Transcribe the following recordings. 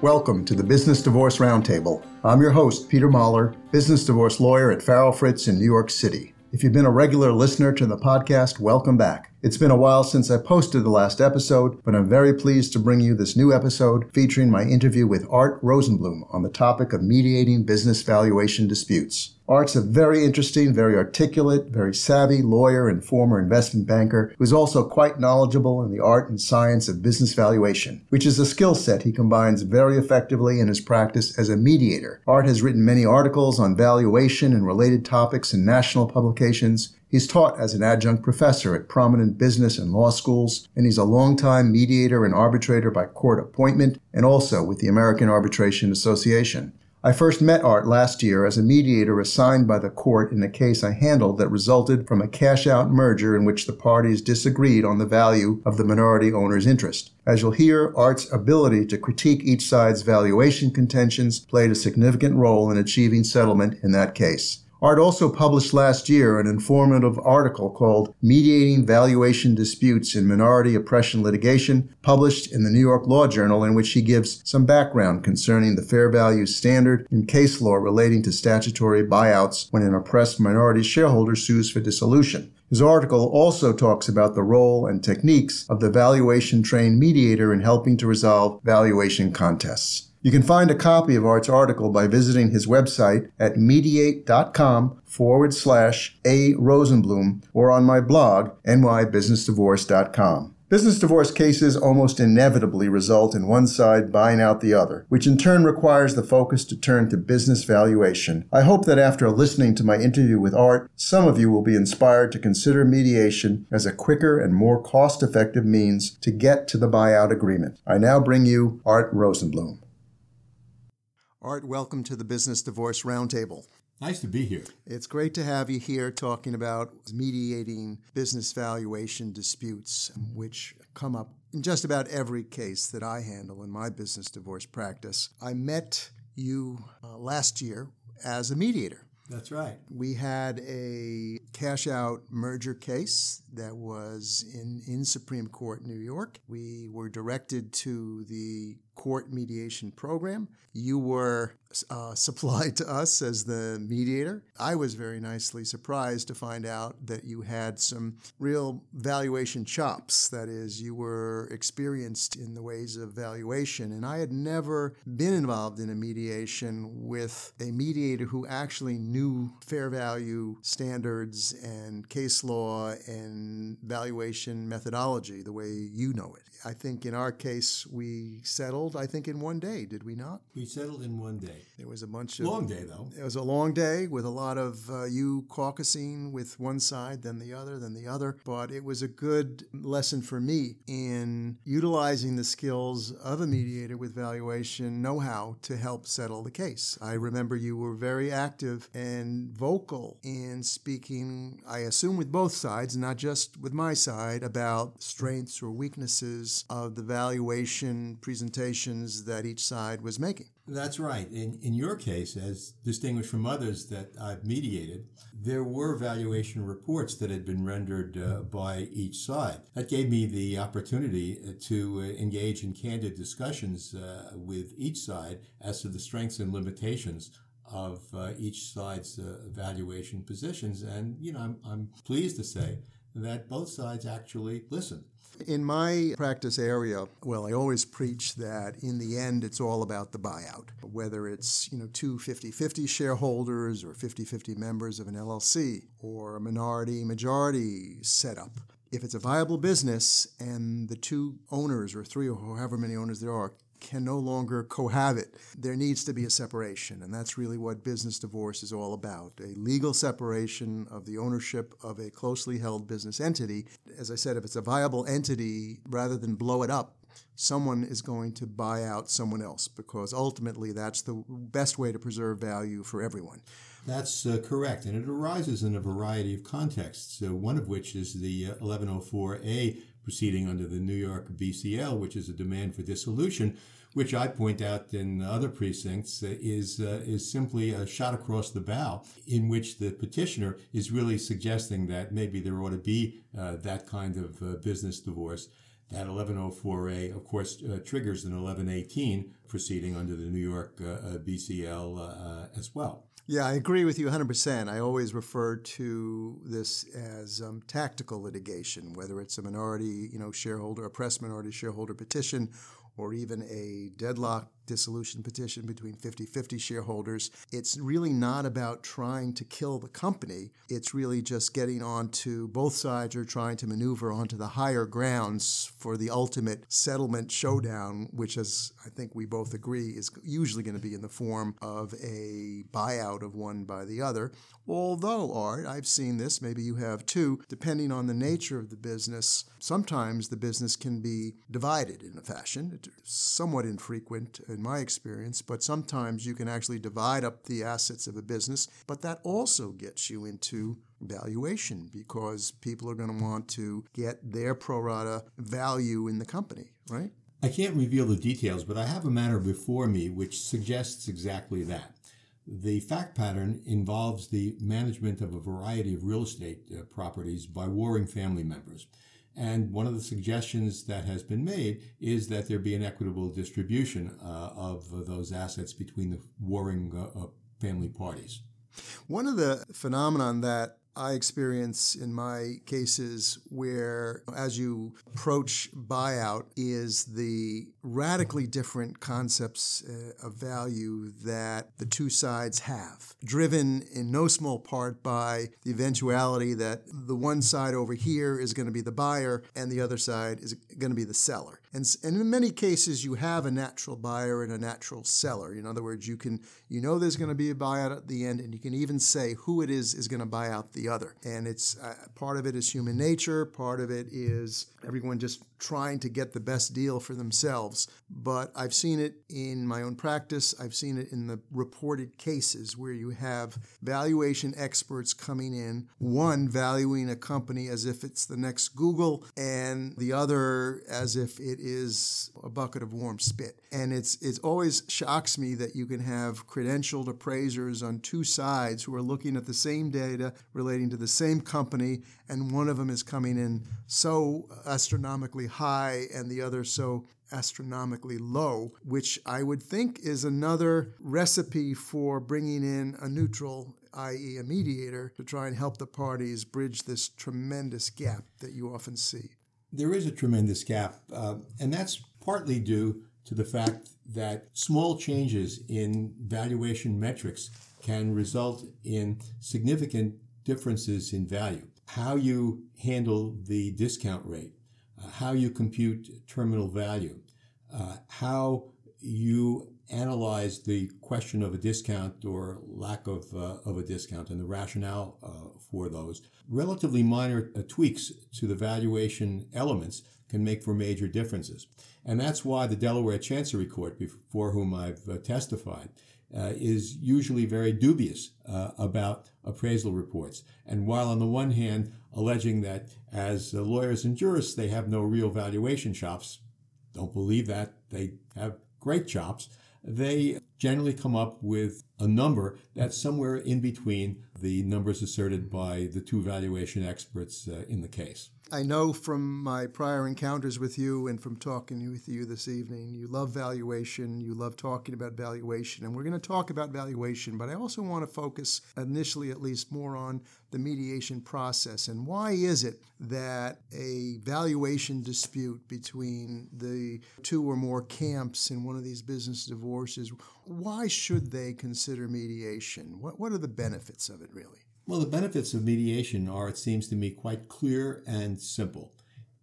Welcome to the Business Divorce Roundtable. I'm your host, Peter Mahler, business divorce lawyer at Farrell Fritz in New York City. If you've been a regular listener to the podcast, welcome back. It's been a while since I posted the last episode, but I'm very pleased to bring you this new episode featuring my interview with Art Rosenblum on the topic of mediating business valuation disputes. Art's a very interesting, very articulate, very savvy lawyer and former investment banker who is also quite knowledgeable in the art and science of business valuation, which is a skill set he combines very effectively in his practice as a mediator. Art has written many articles on valuation and related topics in national publications, He's taught as an adjunct professor at prominent business and law schools, and he's a longtime mediator and arbitrator by court appointment and also with the American Arbitration Association. I first met Art last year as a mediator assigned by the court in a case I handled that resulted from a cash out merger in which the parties disagreed on the value of the minority owner's interest. As you'll hear, Art's ability to critique each side's valuation contentions played a significant role in achieving settlement in that case. Art also published last year an informative article called Mediating Valuation Disputes in Minority Oppression Litigation, published in the New York Law Journal, in which he gives some background concerning the fair value standard in case law relating to statutory buyouts when an oppressed minority shareholder sues for dissolution. His article also talks about the role and techniques of the valuation trained mediator in helping to resolve valuation contests. You can find a copy of Art's article by visiting his website at mediate.com forward slash A Rosenblum or on my blog, nybusinessdivorce.com. Business divorce cases almost inevitably result in one side buying out the other, which in turn requires the focus to turn to business valuation. I hope that after listening to my interview with Art, some of you will be inspired to consider mediation as a quicker and more cost effective means to get to the buyout agreement. I now bring you Art Rosenblum. Art, welcome to the Business Divorce Roundtable. Nice to be here. It's great to have you here talking about mediating business valuation disputes, which come up in just about every case that I handle in my business divorce practice. I met you uh, last year as a mediator. That's right. We had a cash out merger case that was in, in Supreme Court, New York. We were directed to the court mediation program. You were uh, supplied to us as the mediator. I was very nicely surprised to find out that you had some real valuation chops. That is, you were experienced in the ways of valuation. And I had never been involved in a mediation with a mediator who actually knew fair value standards and case law and valuation methodology the way you know it. I think in our case, we settled, I think, in one day, did we not? We settled in one day. There was a bunch of. Long day, though. It was a long day with a lot of uh, you caucusing with one side, then the other, then the other. But it was a good lesson for me in utilizing the skills of a mediator with valuation know how to help settle the case. I remember you were very active and vocal in speaking, I assume, with both sides, not just with my side, about strengths or weaknesses of the valuation that each side was making. That's right. In, in your case, as distinguished from others that I've mediated, there were valuation reports that had been rendered uh, by each side. That gave me the opportunity uh, to uh, engage in candid discussions uh, with each side as to the strengths and limitations of uh, each side's uh, valuation positions. And, you know, I'm, I'm pleased to say that both sides actually listened. In my practice area, well, I always preach that in the end, it's all about the buyout. Whether it's, you know, two 50 50 shareholders or 50 50 members of an LLC or a minority majority setup. If it's a viable business and the two owners or three or however many owners there are can no longer cohabit. There needs to be a separation, and that's really what business divorce is all about a legal separation of the ownership of a closely held business entity. As I said, if it's a viable entity, rather than blow it up, someone is going to buy out someone else because ultimately that's the best way to preserve value for everyone. That's uh, correct, and it arises in a variety of contexts, uh, one of which is the uh, 1104A proceeding under the New York BCL, which is a demand for dissolution, which I point out in other precincts uh, is uh, is simply a shot across the bow, in which the petitioner is really suggesting that maybe there ought to be uh, that kind of uh, business divorce. That 1104A, of course, uh, triggers an 1118 proceeding under the New York BCL uh, as well. Yeah, I agree with you 100%. I always refer to this as um, tactical litigation, whether it's a minority, you know, shareholder, a press minority shareholder petition, or even a deadlock dissolution petition between 50 50 shareholders. It's really not about trying to kill the company. It's really just getting onto both sides are trying to maneuver onto the higher grounds for the ultimate settlement showdown, which, as I think we both agree, is usually going to be in the form of a buyout of one by the other. Although, Art, I've seen this, maybe you have too, depending on the nature of the business, sometimes the business can be divided in a fashion. It's somewhat infrequent in my experience, but sometimes you can actually divide up the assets of a business, but that also gets you into valuation because people are going to want to get their pro rata value in the company, right? I can't reveal the details, but I have a matter before me which suggests exactly that. The fact pattern involves the management of a variety of real estate uh, properties by warring family members. And one of the suggestions that has been made is that there be an equitable distribution uh, of those assets between the warring uh, uh, family parties. One of the phenomenon that I experience in my cases where, as you approach buyout, is the radically different concepts uh, of value that the two sides have, driven in no small part by the eventuality that the one side over here is going to be the buyer and the other side is going to be the seller. And, and in many cases, you have a natural buyer and a natural seller. In other words, you can you know there's going to be a buyout at the end, and you can even say who it is is going to buy out the other. And it's uh, part of it is human nature, part of it is everyone just trying to get the best deal for themselves. But I've seen it in my own practice. I've seen it in the reported cases where you have valuation experts coming in, one valuing a company as if it's the next Google, and the other as if it is a bucket of warm spit. And it's it always shocks me that you can have credentialed appraisers on two sides who are looking at the same data relating to the same company, and one of them is coming in so astronomically high and the other so astronomically low, which I would think is another recipe for bringing in a neutral, i.e., a mediator, to try and help the parties bridge this tremendous gap that you often see. There is a tremendous gap, uh, and that's partly due to the fact that small changes in valuation metrics can result in significant differences in value. How you handle the discount rate, how you compute terminal value, uh, how you analyze the question of a discount or lack of, uh, of a discount and the rationale uh, for those. Relatively minor uh, tweaks to the valuation elements can make for major differences. And that's why the Delaware Chancery Court, before whom I've uh, testified, uh, is usually very dubious uh, about appraisal reports. And while on the one hand, alleging that as uh, lawyers and jurists, they have no real valuation chops, don't believe that. They have great chops. They generally come up with a number that's somewhere in between the numbers asserted by the two valuation experts uh, in the case. I know from my prior encounters with you and from talking with you this evening, you love valuation, you love talking about valuation, and we're going to talk about valuation, but I also want to focus initially at least more on the mediation process. And why is it that a valuation dispute between the two or more camps in one of these business divorces, why should they consider mediation? What, what are the benefits of it really? Well, the benefits of mediation are, it seems to me, quite clear and simple.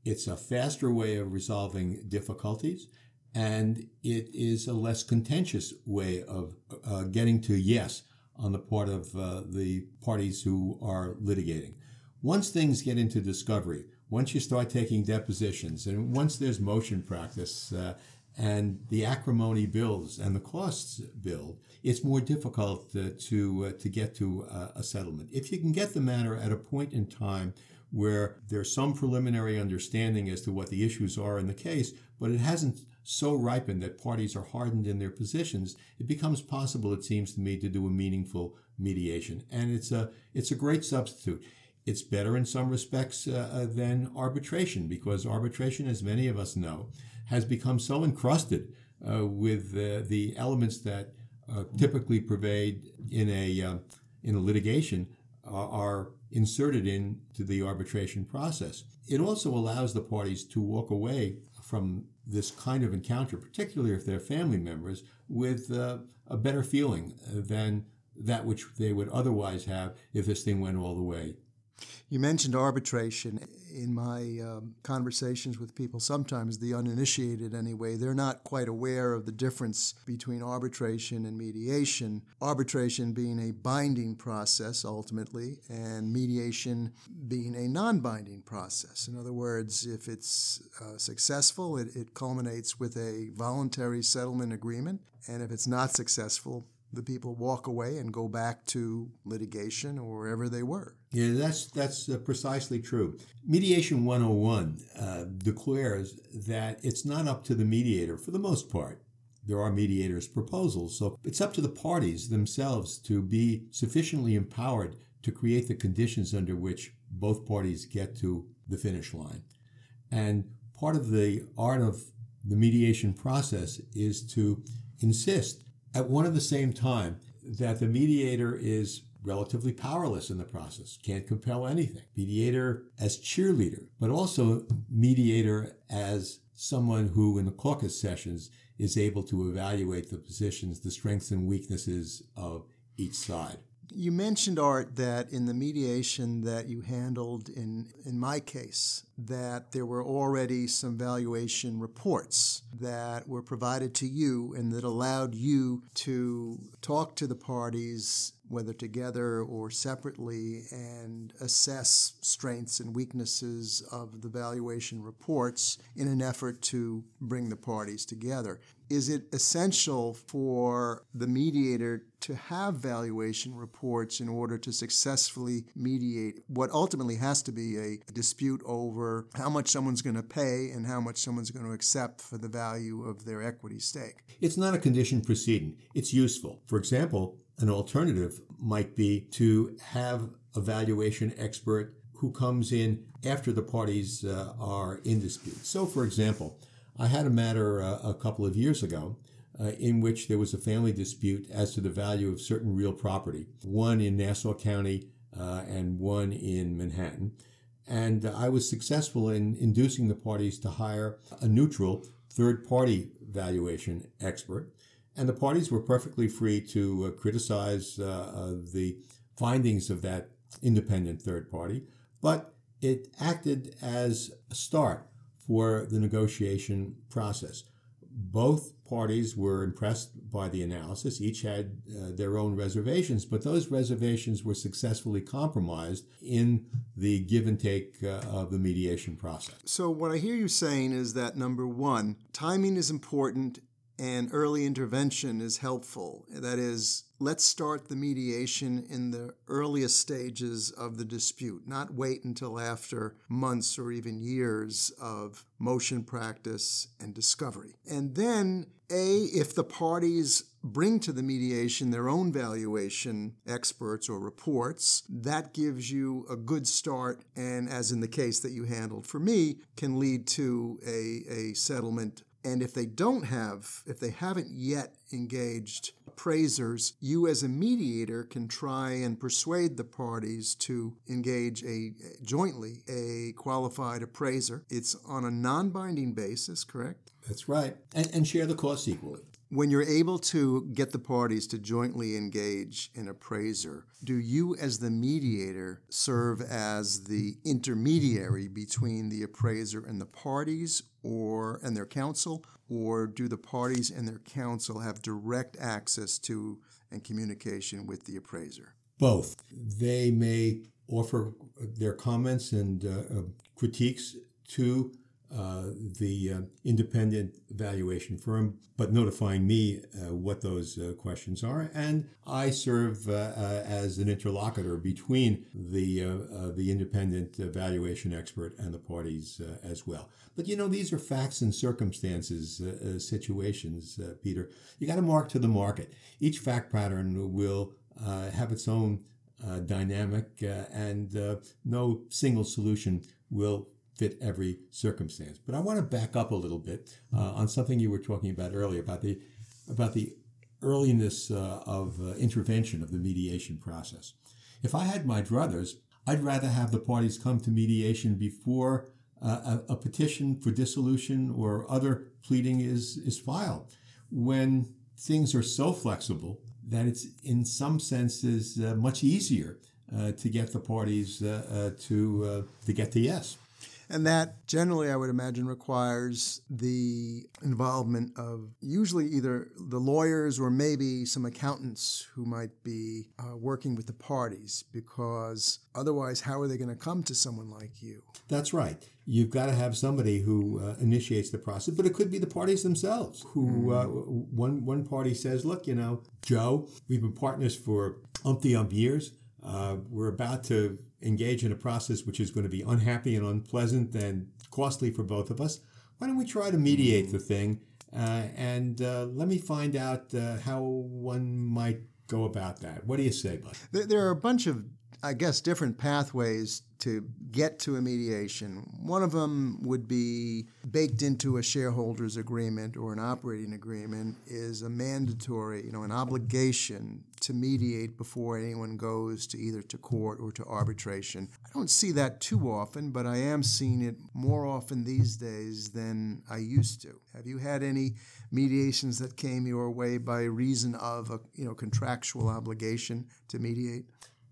It's a faster way of resolving difficulties, and it is a less contentious way of uh, getting to yes on the part of uh, the parties who are litigating. Once things get into discovery, once you start taking depositions, and once there's motion practice, uh, and the acrimony builds and the costs build, it's more difficult to uh, to get to a settlement. If you can get the matter at a point in time where there's some preliminary understanding as to what the issues are in the case, but it hasn't so ripened that parties are hardened in their positions, it becomes possible, it seems to me, to do a meaningful mediation. And it's a it's a great substitute. it's better in some respects uh, uh, than arbitration because arbitration, as many of us know, has become so encrusted uh, with the elements that uh, typically pervade in a uh, in a litigation are inserted into the arbitration process. It also allows the parties to walk away from this kind of encounter, particularly if they're family members, with uh, a better feeling than that which they would otherwise have if this thing went all the way you mentioned arbitration. In my um, conversations with people, sometimes the uninitiated anyway, they're not quite aware of the difference between arbitration and mediation. Arbitration being a binding process ultimately, and mediation being a non binding process. In other words, if it's uh, successful, it, it culminates with a voluntary settlement agreement. And if it's not successful, the people walk away and go back to litigation or wherever they were. Yeah, that's that's uh, precisely true. Mediation 101 uh, declares that it's not up to the mediator for the most part. There are mediators' proposals, so it's up to the parties themselves to be sufficiently empowered to create the conditions under which both parties get to the finish line. And part of the art of the mediation process is to insist at one and the same time that the mediator is relatively powerless in the process, can't compel anything. Mediator as cheerleader, but also mediator as someone who in the caucus sessions is able to evaluate the positions, the strengths and weaknesses of each side. You mentioned art that in the mediation that you handled in in my case that there were already some valuation reports that were provided to you and that allowed you to talk to the parties whether together or separately, and assess strengths and weaknesses of the valuation reports in an effort to bring the parties together. Is it essential for the mediator to have valuation reports in order to successfully mediate what ultimately has to be a dispute over how much someone's going to pay and how much someone's going to accept for the value of their equity stake? It's not a condition precedent. It's useful. For example, an alternative might be to have a valuation expert who comes in after the parties uh, are in dispute. So, for example, I had a matter uh, a couple of years ago uh, in which there was a family dispute as to the value of certain real property, one in Nassau County uh, and one in Manhattan. And I was successful in inducing the parties to hire a neutral third party valuation expert and the parties were perfectly free to uh, criticize uh, uh, the findings of that independent third party, but it acted as a start for the negotiation process. Both parties were impressed by the analysis. Each had uh, their own reservations, but those reservations were successfully compromised in the give and take uh, of the mediation process. So, what I hear you saying is that number one, timing is important and early intervention is helpful. That is, let's start the mediation in the earliest stages of the dispute, not wait until after months or even years of motion practice and discovery. And then, A, if the parties bring to the mediation their own valuation experts or reports, that gives you a good start, and as in the case that you handled for me, can lead to a, a settlement and if they don't have, if they haven't yet engaged appraisers, you as a mediator can try and persuade the parties to engage a jointly a qualified appraiser. It's on a non-binding basis, correct? That's right. And, and share the costs equally. When you're able to get the parties to jointly engage an appraiser, do you, as the mediator, serve as the intermediary between the appraiser and the parties or and their counsel, or do the parties and their counsel have direct access to and communication with the appraiser? Both. They may offer their comments and uh, critiques to uh, the uh, independent valuation firm, but notifying me uh, what those uh, questions are, and I serve uh, uh as an interlocutor between the uh, uh, the independent valuation expert and the parties as well. But you know, these are facts and circumstances situations, Peter. You got to mark to the market. Each fact pattern will have its own dynamic, and no single solution will fit every circumstance. But I want to back up a little bit uh, on something you were talking about earlier about the about the earliness uh, of uh, intervention of the mediation process. If I had my druthers, I'd rather have the parties come to mediation before a, a petition for dissolution or other pleading is is filed. When things are so flexible that it's in some senses uh, much easier uh, to get the parties uh, uh to uh, to get the yes. And that generally, I would imagine, requires the involvement of usually either the lawyers or maybe some accountants who might be uh, working with the parties, because otherwise, how are they going to come to someone like you? That's right. You've got to have somebody who uh, initiates the process, but it could be the parties themselves. Who uh, one one party says, "Look, you know, Joe, we've been partners for umpty ump years. Uh, we're about to engage in a process which is going to be unhappy and unpleasant and costly for both of us. Why don't we try to mediate the thing? Uh, and uh, let me find out uh, how one might go about that. What do you say, Bud? There, there are a bunch of, I guess, different pathways to get to a mediation. One of them would be baked into a shareholders agreement or an operating agreement is a mandatory, you know, an obligation to mediate before anyone goes to either to court or to arbitration. I don't see that too often, but I am seeing it more often these days than I used to. Have you had any mediations that came your way by reason of a, you know, contractual obligation to mediate?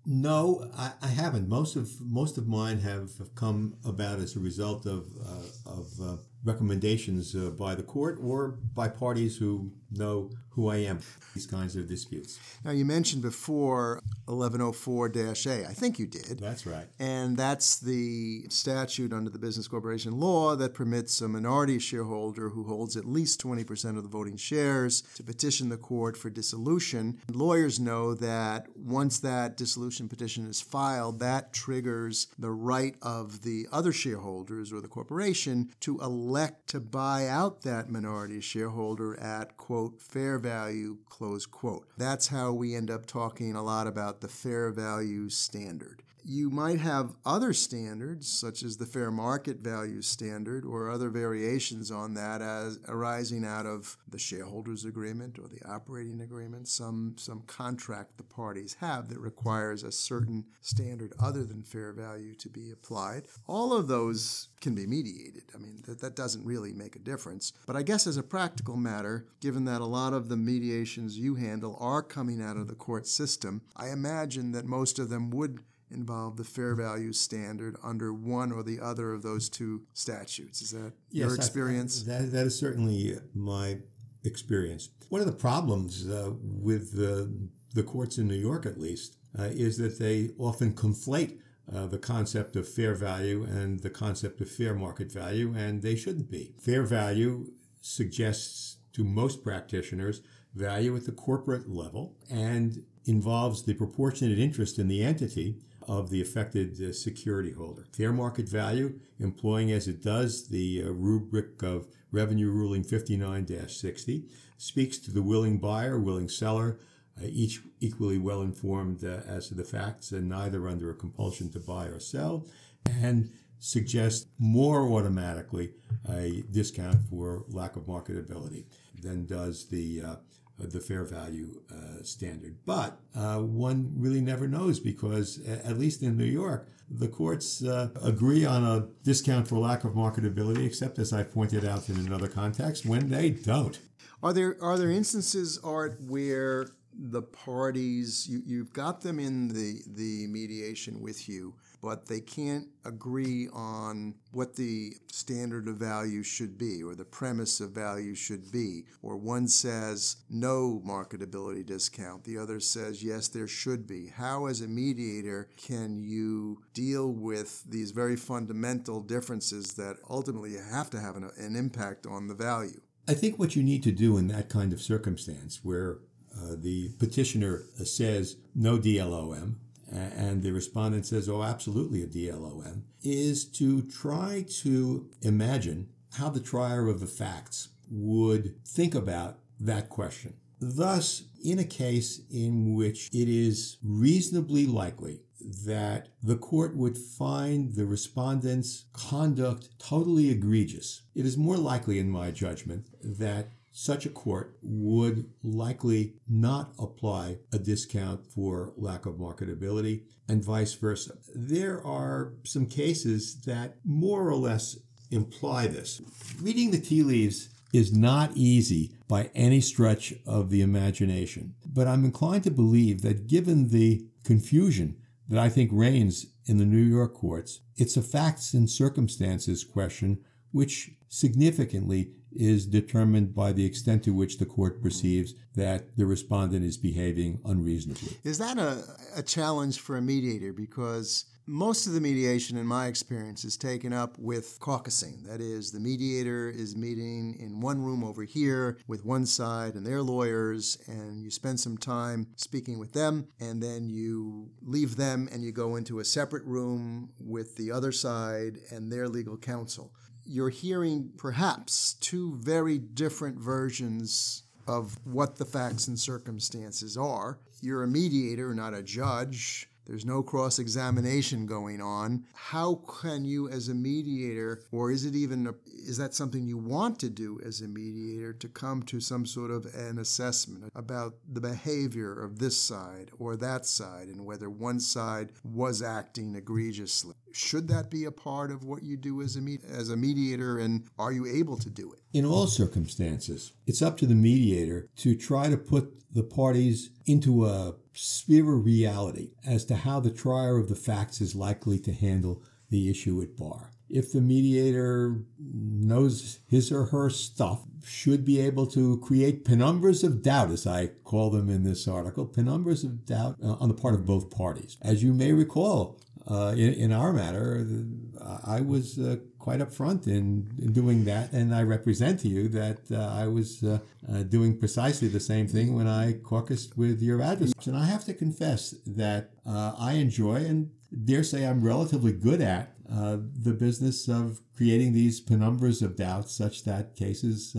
No, I, I, haven't. Most of most of mine have come about as a result of uh, of uh, recommendations uh, by the court or by parties who know who I am. These kinds of disputes. Now you mentioned before 1104-A. I think you did. That's right. And that's the statute under the Business Corporation Law that permits a minority shareholder who holds at least 20% of the voting shares to petition the court for dissolution. Lawyers know that once that dissolution petition is filed, that triggers the right of the other shareholders or the corporation to elect to buy out that minority shareholder at quote fair value close quote. That's how we end up talking a lot about the fair value standard. You might have other standards, such as the fair market value standard or other variations on that as arising out of the shareholders agreement or the operating agreement, some, some contract the parties have that requires a certain standard other than fair value to be applied. All of those can be mediated. I mean, that, that doesn't really make a difference. But I guess as a practical matter, given that a lot of the mediations you handle are coming out of the court system, I imagine that most of them would involve the fair value standard under one or the other of those two statutes. Is that yes, your experience? I, that, that is certainly my experience. One of the problems uh, with the, the courts in New York, at least, uh, is that they often conflate uh, the concept of fair value and the concept of fair market value, and they shouldn't be. Fair value suggests to most practitioners value at the corporate level and involves the proportionate interest in the entity of the affected uh, security holder. Fair market value, employing as it does the uh, rubric of Revenue Ruling 59 60, speaks to the willing buyer, willing seller, uh, each equally well informed uh, as to the facts and neither under a compulsion to buy or sell, and suggests more automatically a discount for lack of marketability than does the uh, the fair value uh, standard. But uh, one really never knows because, at least in New York, the courts uh, agree on a discount for lack of marketability, except as I pointed out in another context, when they don't. Are there are there instances, Art, where the parties you, you've got them in the the mediation with you but they can't agree on what the standard of value should be or the premise of value should be. Or one says no marketability discount, the other says yes, there should be. How, as a mediator, can you deal with these very fundamental differences that ultimately have to have an, an impact on the value? I think what you need to do in that kind of circumstance where uh, the petitioner says no DLOM, and the respondent says, oh, absolutely a DLOM, is to try to imagine how the trier of the facts would think about that question. Thus, in a case in which it is reasonably likely that the court would find the respondent's conduct totally egregious, it is more likely, in my judgment, that such a court would likely not apply a discount for lack of marketability and vice versa. There are some cases that more or less imply this. Reading the tea leaves is not easy by any stretch of the imagination, but I'm inclined to believe that given the confusion that I think reigns in the New York courts, it's a facts and circumstances question which significantly is determined by the extent to which the court perceives that the respondent is behaving unreasonably. Is that a, a challenge for a mediator? Because most of the mediation, in my experience, is taken up with caucusing. That is, the mediator is meeting in one room over here with one side and their lawyers, and you spend some time speaking with them, and then you leave them and you go into a separate room with the other side and their legal counsel you're hearing perhaps two very different versions of what the facts and circumstances are. You're a mediator, not a judge. There's no cross examination going on. How can you, as a mediator, or is it even, a, is that something you want to do as a mediator to come to some sort of an assessment about the behavior of this side or that side and whether one side was acting egregiously? Should that be a part of what you do as a, med- as a mediator, and are you able to do it? In all circumstances, it's up to the mediator to try to put the parties into a sphere of reality as to how the trier of the facts is likely to handle the issue at bar. If the mediator knows his or her stuff, should be able to create penumbras of doubt, as I call them in this article, penumbras of doubt uh, on the part of both parties. As you may recall, uh, in, in, our matter, I was uh, quite upfront in, in doing that, and I represent to you that uh, I was uh, uh, doing precisely the same thing when I caucused with your adversaries. And I have to confess that uh, I enjoy and dare say I'm relatively good at the business of creating these penumbras of doubt, such that cases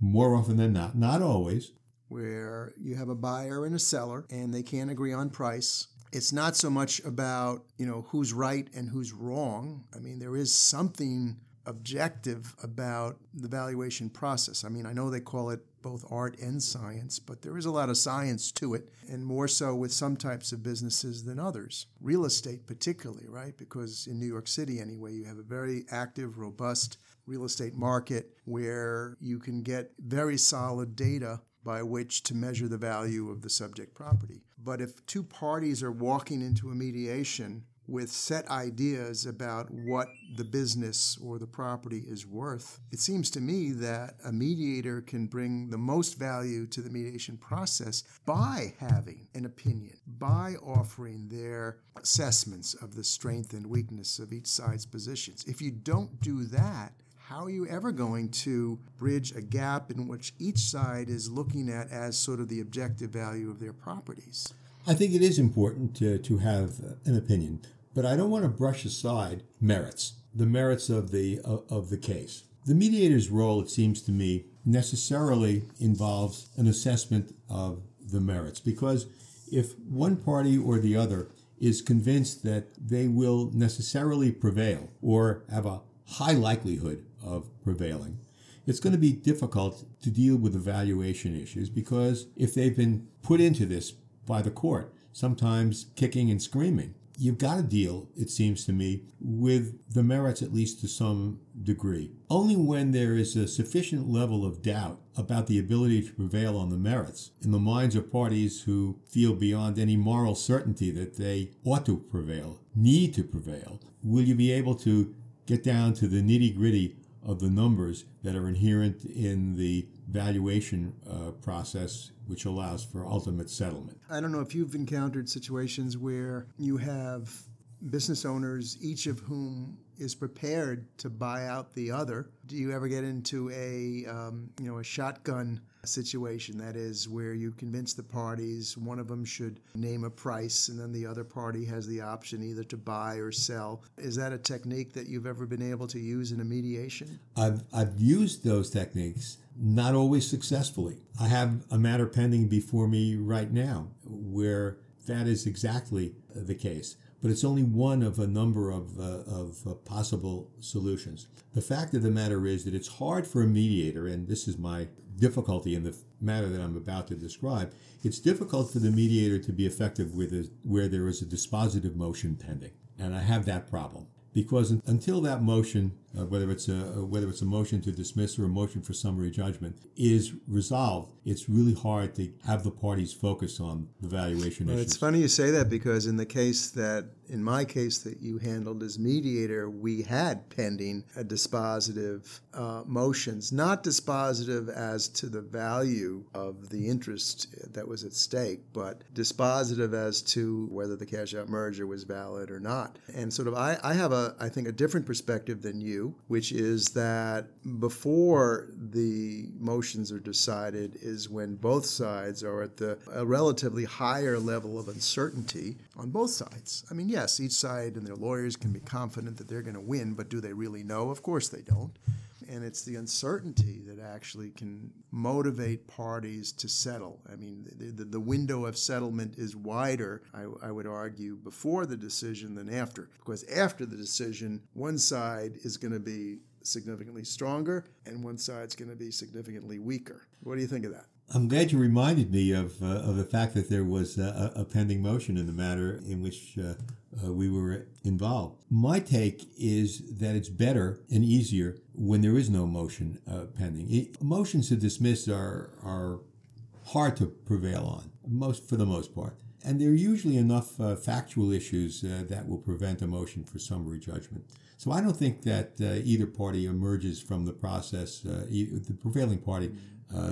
more often than not, not always, where you have a buyer and a seller and they can't agree on price it's not so much about you know who's right and who's wrong. I mean there is something objective about the valuation process. I mean i know they call it both art and science but there is a lot of science to it and more so with some types of businesses than others. Real estate particularly right? Because in new york city anyway you have a very active robust real estate market where you can get very solid data by which to measure the value of the subject property. But if two parties are walking into a mediation with set ideas about what the business or the property is worth, it seems to me that a mediator can bring the most value to the mediation process by having an opinion, by offering their assessments of the strength and weakness of each side's positions. If you don't do that, how are you ever going to bridge a gap in which each side is looking at as sort of the objective value of their properties? I think it is important to, to have an opinion, but I don't want to brush aside merits, the merits of the of, of the case. The mediator's role, it seems to me, necessarily involves an assessment of the merits because if one party or the other is convinced that they will necessarily prevail or have a high likelihood of prevailing. It's going to be difficult to deal with evaluation issues because if they've been put into this by the court, sometimes kicking and screaming, you've got to deal, it seems to me, with the merits at least to some degree. Only when there is a sufficient level of doubt about the ability to prevail on the merits in the minds of parties who feel beyond any moral certainty that they ought to prevail, need to prevail, will you be able to get down to the nitty gritty of the numbers that are inherent in the valuation uh, process, which allows for ultimate settlement. I don't know if you've encountered situations where you have business owners, each of whom is prepared to buy out the other. Do you ever get into a um, you know a shotgun situation? That is where you convince the parties one of them should name a price, and then the other party has the option either to buy or sell. Is that a technique that you've ever been able to use in a mediation? I've I've used those techniques. Not always successfully. I have a matter pending before me right now where that is exactly the case but it's only one of a number of, uh, of uh, possible solutions. The fact of the matter is that it's hard for a mediator, and this is my difficulty in the matter that I'm about to describe. It's difficult for the mediator to be effective with a, where there is a dispositive motion pending, and I have that problem because until that motion, uh, whether it's a whether it's a motion to dismiss or a motion for summary judgment, is resolved, it's really hard to have the parties focus on the valuation well, issues. It's funny you say that because in the case that, in my case that you handled as mediator, we had pending a dispositive uh, motions, not dispositive as to the value of the interest that was at stake, but dispositive as to whether the cash out merger was valid or not. And sort of, I, I have a I think, a different perspective than you, which is that before the motions are decided is when both sides are at the a relatively higher level of uncertainty on both sides. I mean, yes, each side and their lawyers can be confident that they're going to win, but do they really know? Of course they don't and it's the uncertainty that actually can motivate parties to settle. I mean, the, the, the window of settlement is wider, I, I, would argue, before the decision than after. Because after the decision, one side is going to be significantly stronger and one side's going to be significantly weaker. What do you think of that? I'm glad you reminded me of, uh, of the fact that there was a, a, pending motion in the matter in which uh, uh, we were involved. My take is that it's better and easier when there is no motion uh, pending. It, motions to dismiss are, are hard to prevail on, most for the most part. And there are usually enough uh, factual issues uh, that will prevent a motion for summary judgment. So I don't think that either party emerges from the process, the prevailing party,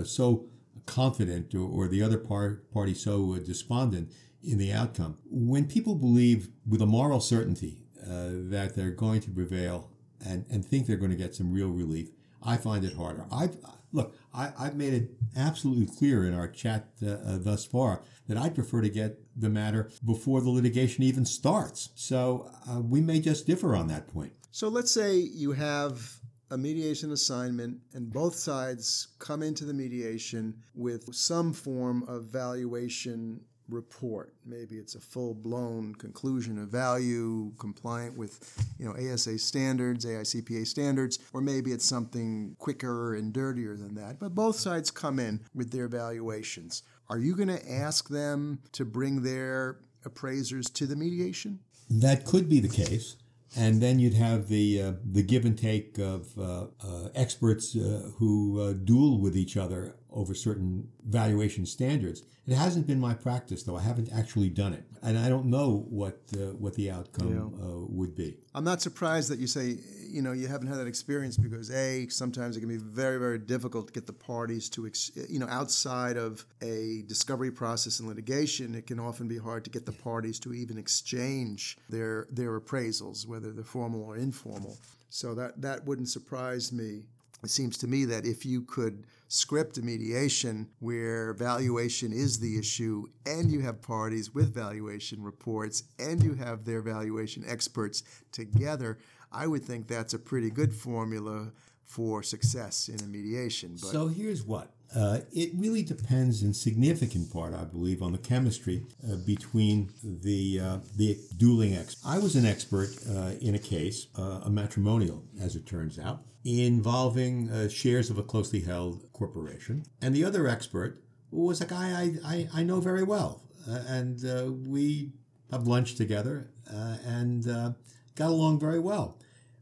so confident or, the other par- party so despondent in the outcome. When people believe with a moral certainty uh, that they're going to prevail and, and think they're going to get some real relief, I find it harder. I've look, I, have made it absolutely clear in our chat uh, uh, thus far that I prefer to get the matter before the litigation even starts. So uh, we may just differ on that point. So let's say you have a mediation assignment and both sides come into the mediation with some form of valuation report. Maybe it's a full-blown conclusion of value compliant with, you know, ASA standards, AICPA standards, or maybe it's something quicker and dirtier than that. But both sides come in with their valuations. Are you going to ask them to bring their appraisers to the mediation? That could be the case and then you'd have the uh, the give and take of uh, uh, experts uh, who uh, duel with each other over certain valuation standards. It hasn't been my practice, though. I haven't actually done it, and I don't know what uh, what the outcome yeah. uh, would be. I'm not surprised that you say you know you haven't had that experience because a sometimes it can be very very difficult to get the parties to ex- you know outside of a discovery process and litigation. It can often be hard to get the parties to even exchange their their appraisals, whether they're formal or informal. So that that wouldn't surprise me it seems to me that if you could script a mediation where valuation is the issue and you have parties with valuation reports and you have their valuation experts together, I would think that's a pretty good formula for success in a mediation. But so here's what. Uh, it really depends in significant part, I believe, on the chemistry uh, between the uh, the dueling experts. I was an expert uh, in a case, uh, a matrimonial, as it turns out, involving uh, shares of a closely held corporation. And the other expert was a guy I, I, I know very well. Uh, and uh, we have lunch together uh, and uh, got along very well.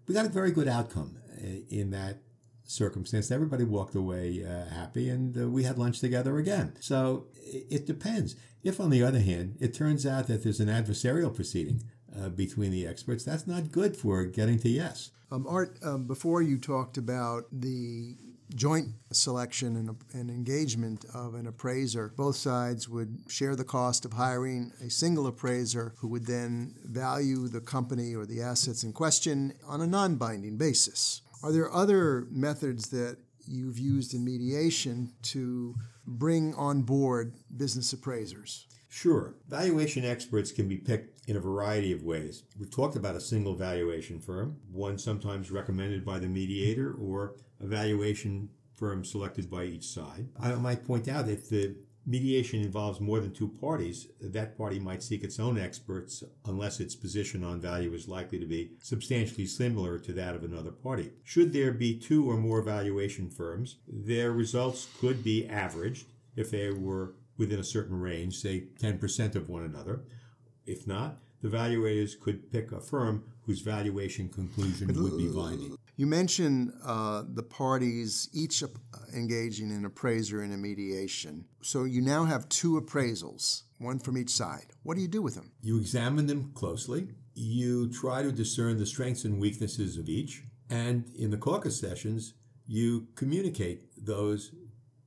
We got a very good outcome uh, in that circumstance. Everybody walked away happy and we had lunch together again. So it depends. If, on the other hand, it turns out that there's an adversarial proceeding between the experts, that's not good for getting to yes. Um, Art, um, before you talked about the joint selection and, and, engagement of an appraiser, both sides would share the cost of hiring a single appraiser who would then value the company or the assets in question on a non binding basis. Are there other methods that you've used in mediation to bring on board business appraisers? Sure. Valuation experts can be picked in a variety of ways. We've talked about a single valuation firm, one sometimes recommended by the mediator, or a valuation firm selected by each side. I might point out that if the mediation involves more than two parties, that party might seek its own experts unless its position on value is likely to be substantially similar to that of another party. Should there be two or more valuation firms, their results could be averaged if they were within a certain range, say 10% of one another. If not, the valuators could pick a firm whose valuation conclusion would be binding. You mentioned uh, the parties each engaging an appraiser in a mediation. So you now have two appraisals, one from each side. What do you do with them? You examine them closely. You try to discern the strengths and weaknesses of each. And in the caucus sessions, you communicate those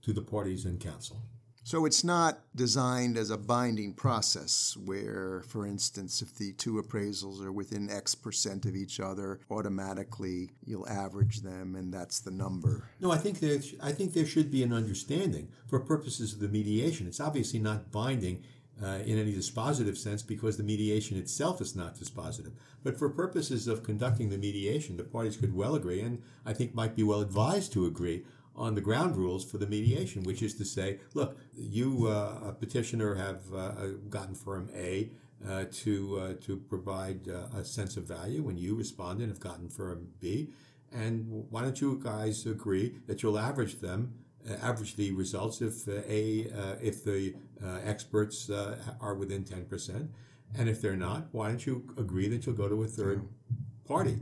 to the parties and counsel. So it's not designed as a binding process where, for instance, if the two appraisals are within X percent of each other, automatically you'll average them and that's the number. No, I think there, I think there should be an understanding for purposes of the mediation. It's obviously not binding uh, in any dispositive sense because the mediation itself is not dispositive. But for purposes of conducting the mediation, the parties could well agree, and I think might be well advised to agree on the ground rules for the mediation, which is to say, look, you, uh, a petitioner, have uh, gotten firm A uh, to uh, to provide uh, a sense of value, and you, respondent, have gotten firm B. And why don't you guys agree that you'll average them, uh, average the results if A, if the experts are within ten percent, and if they're not, why don't you agree that you'll go to a third party?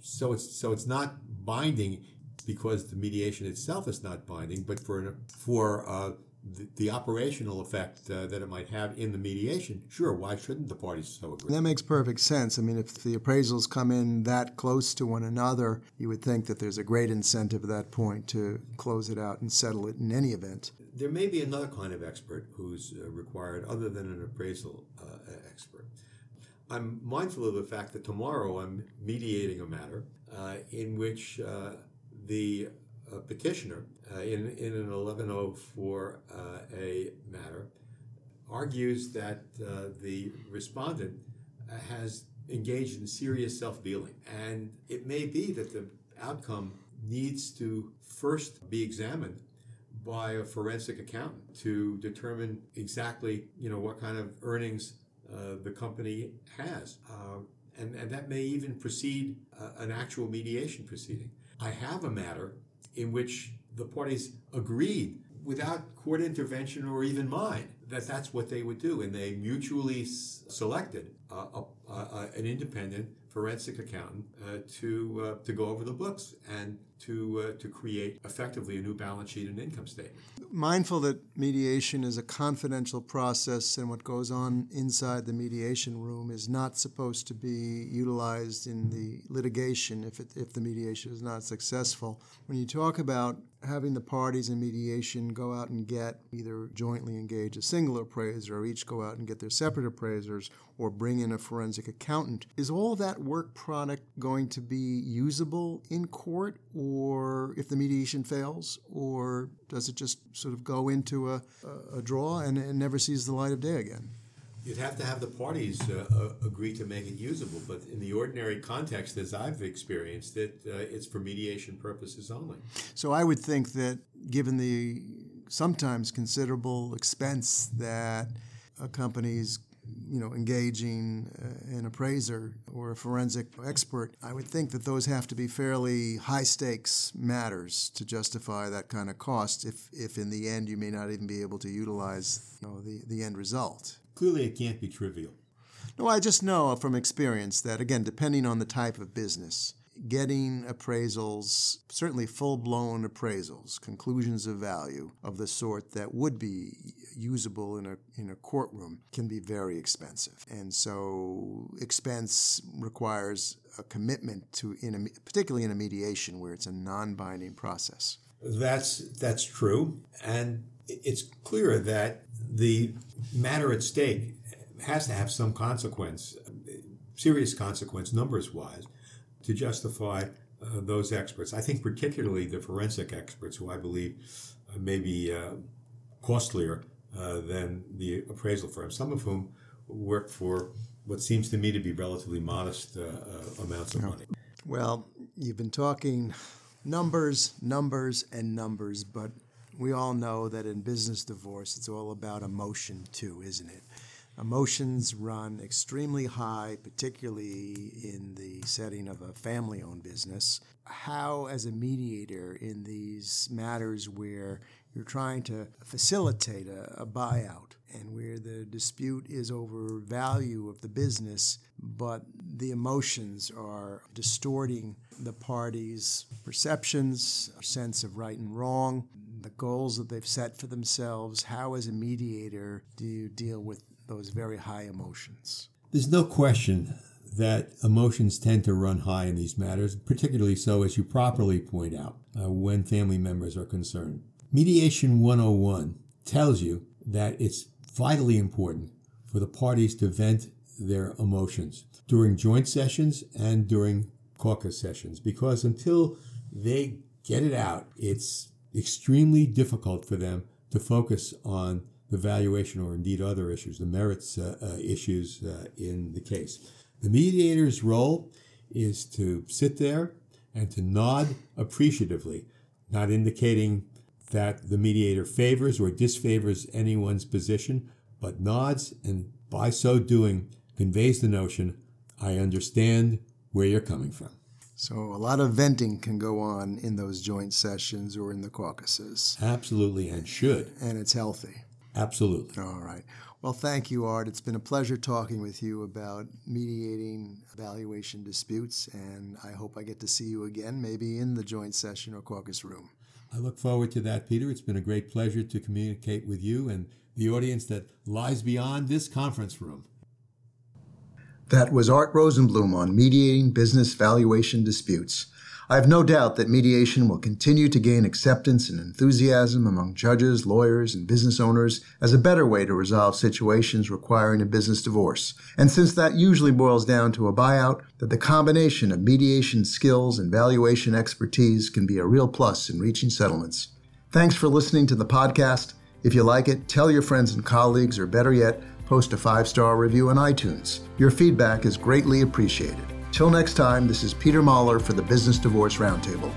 So it's so it's not binding because the mediation itself is not binding, but for for uh, the, the, operational effect uh, that it might have in the mediation, sure, why shouldn't the parties so agree? That makes perfect sense. I mean, if the appraisals come in that close to one another, you would think that there's a great incentive at that point to close it out and settle it in any event. There may be another kind of expert who's uh, required other than an appraisal uh, expert. I'm mindful of the fact that tomorrow I'm mediating a matter uh, in which uh, the uh, petitioner uh, in, in an 1104 uh, A matter argues that uh, the respondent has engaged in serious self dealing. And it may be that the outcome needs to first be examined by a forensic accountant to determine exactly you know what kind of earnings uh, the company has uh, and, and that may even precede uh, an actual mediation proceeding I have a matter in which the parties agreed without court intervention or even mine that that's what they would do. And they mutually s- selected uh, a, a, an independent forensic accountant uh, to uh, to go over the books and to uh, to create effectively a new balance sheet and income statement. Mindful that mediation is a confidential process, and what goes on inside the mediation room is not supposed to be utilized in the litigation if it, if the mediation is not successful. When you talk about having the parties in mediation go out and get either jointly engage a single appraiser or each go out and get their separate appraisers or bring in a forensic accountant. Is all that work product going to be usable in court if the mediation fails? Or does it just sort of go into a, a draw and, and never sees the light of day again? You'd have to have the parties uh, uh, agree to make it usable, but in the ordinary context, as I've experienced it, uh, it's for mediation purposes only. So I would think that given the sometimes considerable expense that accompanies you know, engaging uh, an appraiser or a forensic expert, I would think that those have to be fairly high stakes matters to justify that kind of cost. If, if in the end you may not even be able to utilize you know, the, the end result. Clearly, it can't be trivial. No, I just know from experience that, again, depending on the type of business, getting appraisals, certainly full blown appraisals, conclusions of value of the sort that would be usable in a, in a courtroom, can be very expensive. And so, expense requires a commitment to, in a, particularly in a mediation where it's a non binding process. That's, that's true. And it's clear that the matter at stake has to have some consequence, serious consequence, numbers wise to justify uh, those experts. I think particularly the forensic experts, who I believe uh, may be uh, costlier uh, than the appraisal firms, some of whom work for what seems to me to be relatively modest uh, uh, amounts of money. Well, you've been talking numbers, numbers, and numbers, but we all know that in business divorce, it's all about emotion too, isn't it? Emotions run extremely high, particularly in the setting of a family owned business. How, as a mediator in these matters where you're trying to facilitate a, a, buyout and where the dispute is over value of the business, but the emotions are distorting the parties' perceptions, sense of right and wrong, the goals that they've set for themselves. How, as a mediator, do you deal with those very high emotions. There's no question that emotions tend to run high in these matters, particularly so, as you properly point out, uh, when family members are concerned. Mediation 101 tells you that it's vitally important for the parties to vent their emotions during joint sessions and during caucus sessions because until they get it out, it's extremely difficult for them to focus on the valuation or indeed other issues, the merits uh, uh, issues uh, in the case. The mediator's role is to sit there and to nod appreciatively, not indicating that the mediator favors or disfavors anyone's position, but nods and by so doing conveys the notion I understand where you're coming from. So a lot of venting can go on in those joint sessions or in the caucuses. Absolutely, and should. And it's healthy. Absolutely. All right. Well, thank you, Art. It's been a pleasure talking with you about mediating valuation disputes, and I hope I get to see you again, maybe in the joint session or caucus room. I look forward to that, Peter. It's been a great pleasure to communicate with you and the audience that lies beyond this conference room. That was Art Rosenblum on mediating business valuation disputes. I have no doubt that mediation will continue to gain acceptance and enthusiasm among judges, lawyers, and business owners as a better way to resolve situations requiring a business divorce. And since that usually boils down to a buyout, that the combination of mediation skills and valuation expertise can be a real plus in reaching settlements. Thanks for listening to the podcast. If you like it, tell your friends and colleagues, or better yet, post a five star review on iTunes. Your feedback is greatly appreciated. Till next time, this is Peter Mahler for the Business Divorce Roundtable.